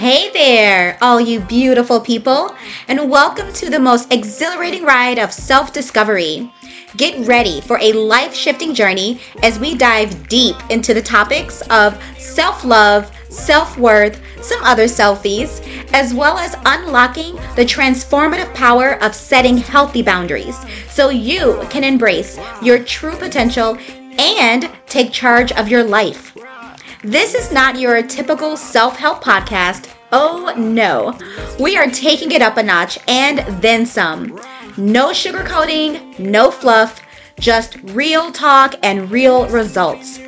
Hey there, all you beautiful people, and welcome to the most exhilarating ride of self discovery. Get ready for a life shifting journey as we dive deep into the topics of self love, self worth, some other selfies, as well as unlocking the transformative power of setting healthy boundaries so you can embrace your true potential and take charge of your life. This is not your typical self help podcast. Oh no. We are taking it up a notch and then some. No sugarcoating, no fluff, just real talk and real results.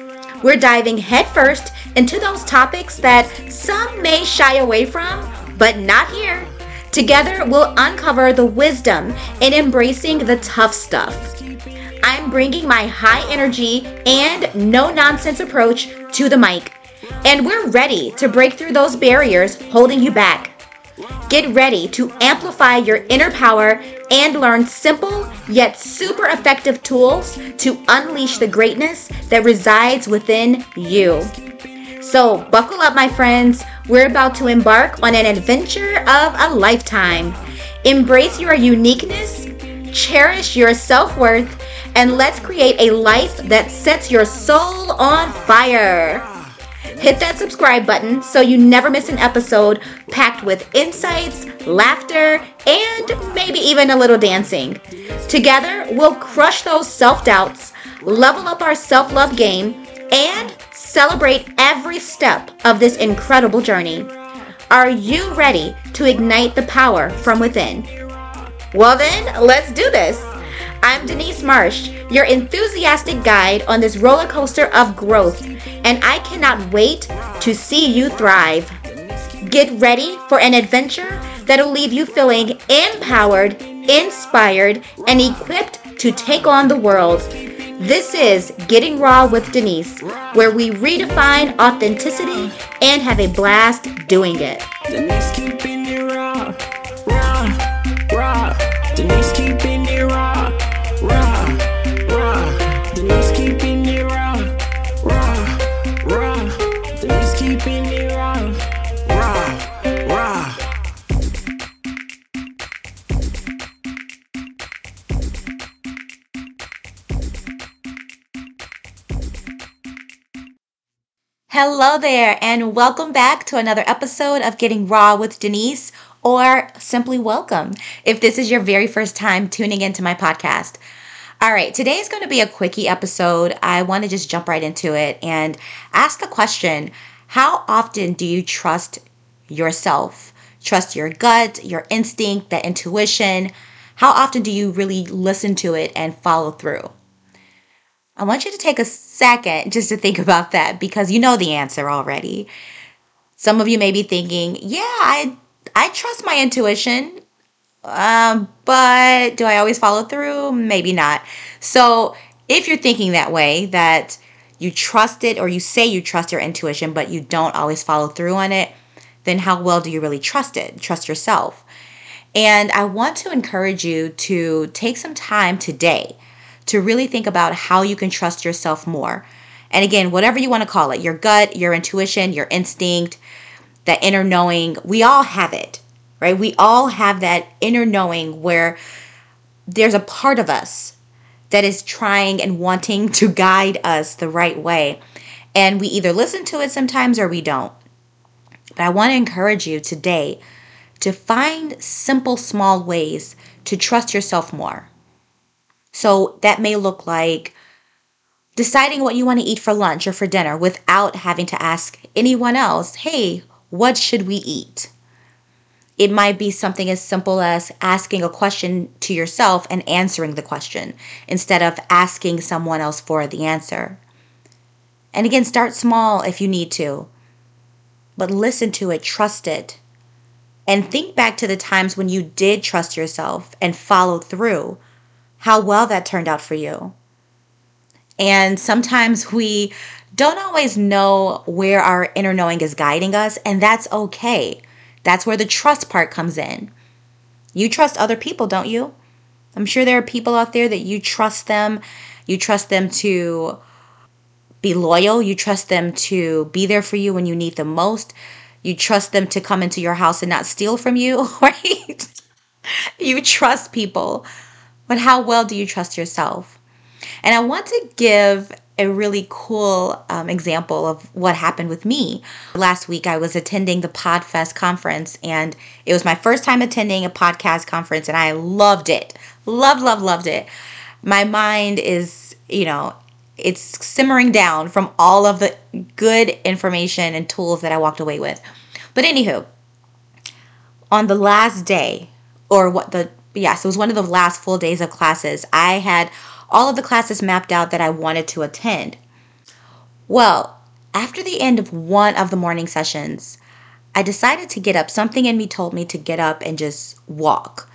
We're diving headfirst into those topics that some may shy away from, but not here. Together, we'll uncover the wisdom in embracing the tough stuff. I'm bringing my high energy and no nonsense approach to the mic, and we're ready to break through those barriers holding you back. Get ready to amplify your inner power and learn simple yet super effective tools to unleash the greatness that resides within you. So, buckle up, my friends. We're about to embark on an adventure of a lifetime. Embrace your uniqueness, cherish your self worth, and let's create a life that sets your soul on fire. Hit that subscribe button so you never miss an episode packed with insights, laughter, and maybe even a little dancing. Together, we'll crush those self doubts, level up our self love game, and celebrate every step of this incredible journey. Are you ready to ignite the power from within? Well, then, let's do this. I'm Denise Marsh, your enthusiastic guide on this roller coaster of growth, and I cannot wait to see you thrive. Get ready for an adventure that'll leave you feeling empowered, inspired, and equipped to take on the world. This is Getting Raw with Denise, where we redefine authenticity and have a blast doing it. Denise keeping raw, raw, raw. Denise Hello there, and welcome back to another episode of Getting Raw with Denise, or simply welcome if this is your very first time tuning into my podcast. All right, today is going to be a quickie episode. I want to just jump right into it and ask the question How often do you trust yourself? Trust your gut, your instinct, that intuition? How often do you really listen to it and follow through? I want you to take a second just to think about that because you know the answer already. Some of you may be thinking, yeah, I, I trust my intuition, um, but do I always follow through? Maybe not. So if you're thinking that way, that you trust it or you say you trust your intuition, but you don't always follow through on it, then how well do you really trust it? Trust yourself. And I want to encourage you to take some time today to really think about how you can trust yourself more. And again, whatever you want to call it your gut, your intuition, your instinct, that inner knowing we all have it, right? We all have that inner knowing where there's a part of us that is trying and wanting to guide us the right way. And we either listen to it sometimes or we don't. But I want to encourage you today to find simple, small ways to trust yourself more. So that may look like deciding what you want to eat for lunch or for dinner without having to ask anyone else, hey, what should we eat? It might be something as simple as asking a question to yourself and answering the question instead of asking someone else for the answer. And again, start small if you need to, but listen to it, trust it, and think back to the times when you did trust yourself and follow through how well that turned out for you. And sometimes we don't always know where our inner knowing is guiding us, and that's okay. That's where the trust part comes in. You trust other people, don't you? I'm sure there are people out there that you trust them. You trust them to be loyal. You trust them to be there for you when you need them most. You trust them to come into your house and not steal from you, right? you trust people. But how well do you trust yourself? And I want to give a really cool um, example of what happened with me. Last week, I was attending the PodFest conference, and it was my first time attending a podcast conference, and I loved it. Loved, loved, loved it. My mind is, you know, it's simmering down from all of the good information and tools that I walked away with. But anywho, on the last day, or what the yes, it was one of the last full days of classes, I had all of the classes mapped out that I wanted to attend. Well, after the end of one of the morning sessions, I decided to get up. Something in me told me to get up and just walk.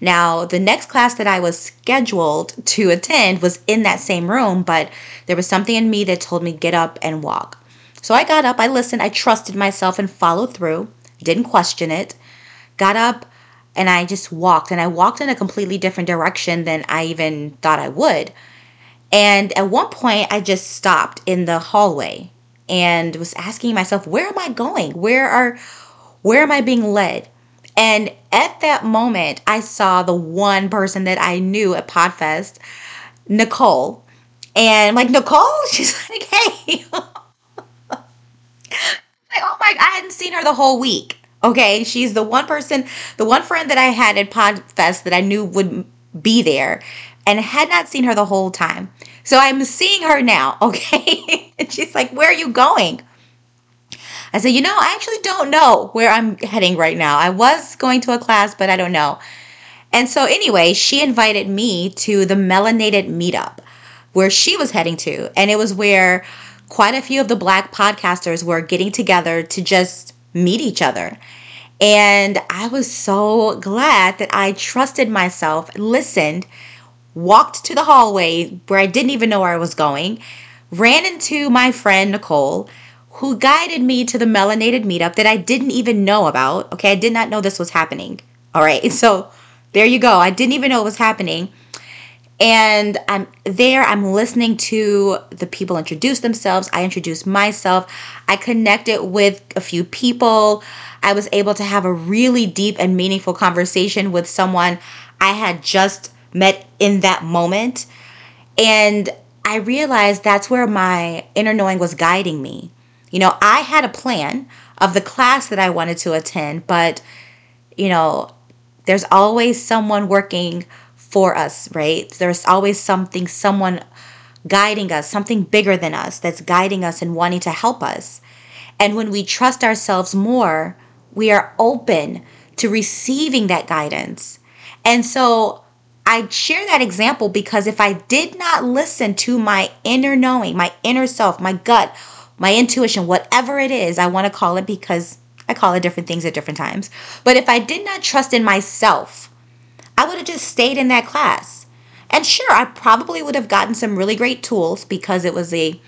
Now, the next class that I was scheduled to attend was in that same room, but there was something in me that told me get up and walk. So I got up, I listened, I trusted myself and followed through, didn't question it. Got up and I just walked, and I walked in a completely different direction than I even thought I would. And at one point, I just stopped in the hallway and was asking myself, where am I going? Where are where am I being led? And at that moment, I saw the one person that I knew at Podfest, Nicole. And I'm like, Nicole? She's like, hey. like, oh my, I hadn't seen her the whole week. Okay. She's the one person, the one friend that I had at Podfest that I knew would be there and had not seen her the whole time. So I'm seeing her now. Okay. and she's like, where are you going? I said, you know, I actually don't know where I'm heading right now. I was going to a class, but I don't know. And so, anyway, she invited me to the Melanated Meetup where she was heading to. And it was where quite a few of the black podcasters were getting together to just meet each other. And I was so glad that I trusted myself, listened, walked to the hallway where I didn't even know where I was going, ran into my friend Nicole who guided me to the melanated meetup that I didn't even know about. Okay, I did not know this was happening. All right, so there you go. I didn't even know it was happening. And I'm there, I'm listening to the people introduce themselves. I introduced myself. I connected with a few people. I was able to have a really deep and meaningful conversation with someone I had just met in that moment. And I realized that's where my inner knowing was guiding me. You know, I had a plan of the class that I wanted to attend, but, you know, there's always someone working for us, right? There's always something, someone guiding us, something bigger than us that's guiding us and wanting to help us. And when we trust ourselves more, we are open to receiving that guidance. And so I share that example because if I did not listen to my inner knowing, my inner self, my gut, my intuition, whatever it is I want to call it, because I call it different things at different times. But if I did not trust in myself, I would have just stayed in that class. And sure, I probably would have gotten some really great tools because it was a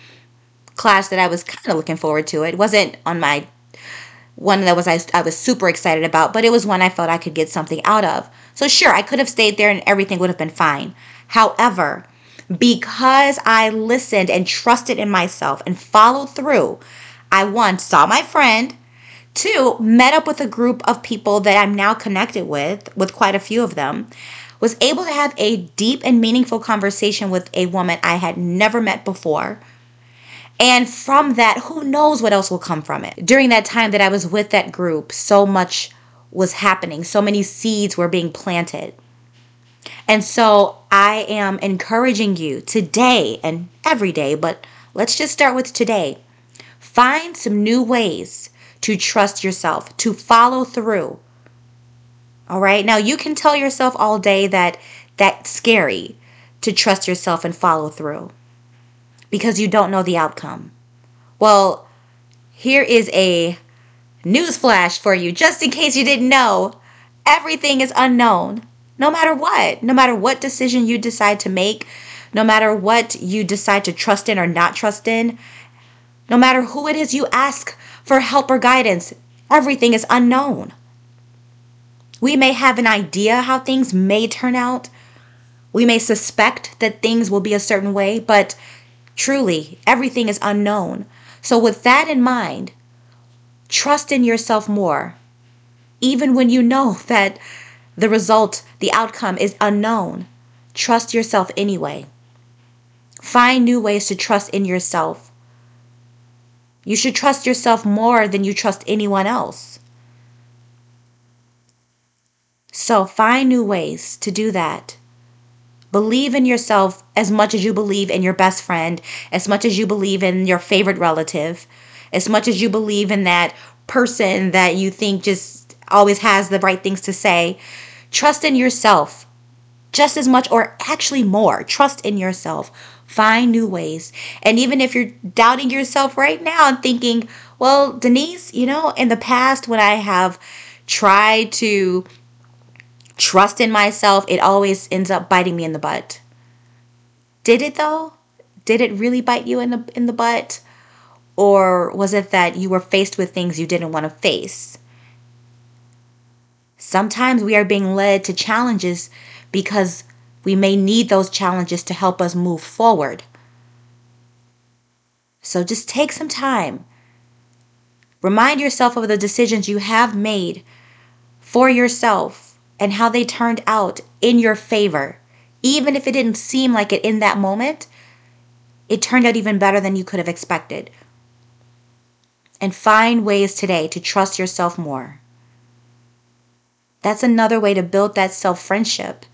class that I was kind of looking forward to. It wasn't on my one that was I, I was super excited about, but it was one I felt I could get something out of. So sure, I could have stayed there and everything would have been fine. However, because I listened and trusted in myself and followed through, I one saw my friend, two met up with a group of people that I'm now connected with, with quite a few of them, was able to have a deep and meaningful conversation with a woman I had never met before. And from that, who knows what else will come from it. During that time that I was with that group, so much was happening, so many seeds were being planted. And so I am encouraging you today and every day, but let's just start with today. Find some new ways to trust yourself, to follow through. All right. Now you can tell yourself all day that that's scary to trust yourself and follow through because you don't know the outcome. Well, here is a news flash for you just in case you didn't know. Everything is unknown no matter what, no matter what decision you decide to make, no matter what you decide to trust in or not trust in, no matter who it is you ask for help or guidance, everything is unknown. We may have an idea how things may turn out. We may suspect that things will be a certain way, but truly, everything is unknown. So, with that in mind, Trust in yourself more, even when you know that the result, the outcome is unknown. Trust yourself anyway. Find new ways to trust in yourself. You should trust yourself more than you trust anyone else. So find new ways to do that. Believe in yourself as much as you believe in your best friend, as much as you believe in your favorite relative, as much as you believe in that person that you think just always has the right things to say. Trust in yourself just as much, or actually more. Trust in yourself. Find new ways. And even if you're doubting yourself right now and thinking, well, Denise, you know, in the past when I have tried to trust in myself, it always ends up biting me in the butt. Did it though? Did it really bite you in the in the butt? Or was it that you were faced with things you didn't want to face? Sometimes we are being led to challenges because we may need those challenges to help us move forward. So just take some time. Remind yourself of the decisions you have made for yourself and how they turned out in your favor. Even if it didn't seem like it in that moment, it turned out even better than you could have expected. And find ways today to trust yourself more. That's another way to build that self friendship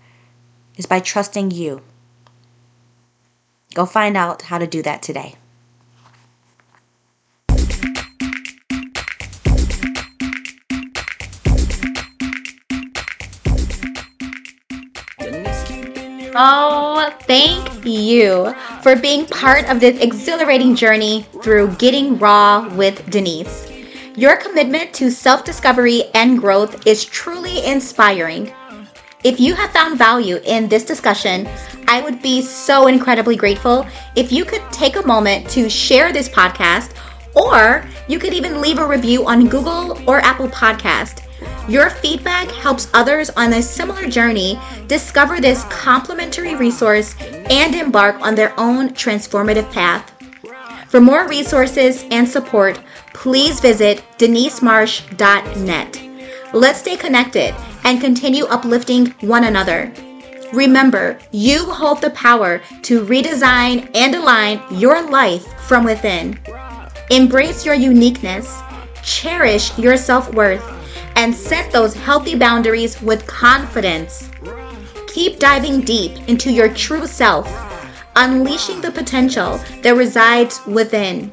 is by trusting you. Go find out how to do that today. Oh, thank you for being part of this exhilarating journey through Getting Raw with Denise. Your commitment to self discovery and growth is truly inspiring. If you have found value in this discussion, I would be so incredibly grateful if you could take a moment to share this podcast, or you could even leave a review on Google or Apple Podcast. Your feedback helps others on a similar journey discover this complimentary resource and embark on their own transformative path. For more resources and support, please visit denisemarsh.net. Let's stay connected and continue uplifting one another. Remember, you hold the power to redesign and align your life from within. Embrace your uniqueness, cherish your self worth and set those healthy boundaries with confidence. Keep diving deep into your true self, unleashing the potential that resides within.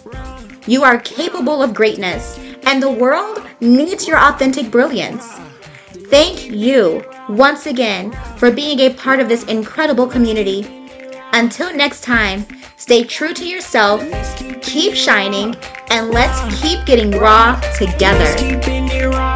You are capable of greatness, and the world needs your authentic brilliance. Thank you once again for being a part of this incredible community. Until next time, stay true to yourself, keep shining, and let's keep getting raw together.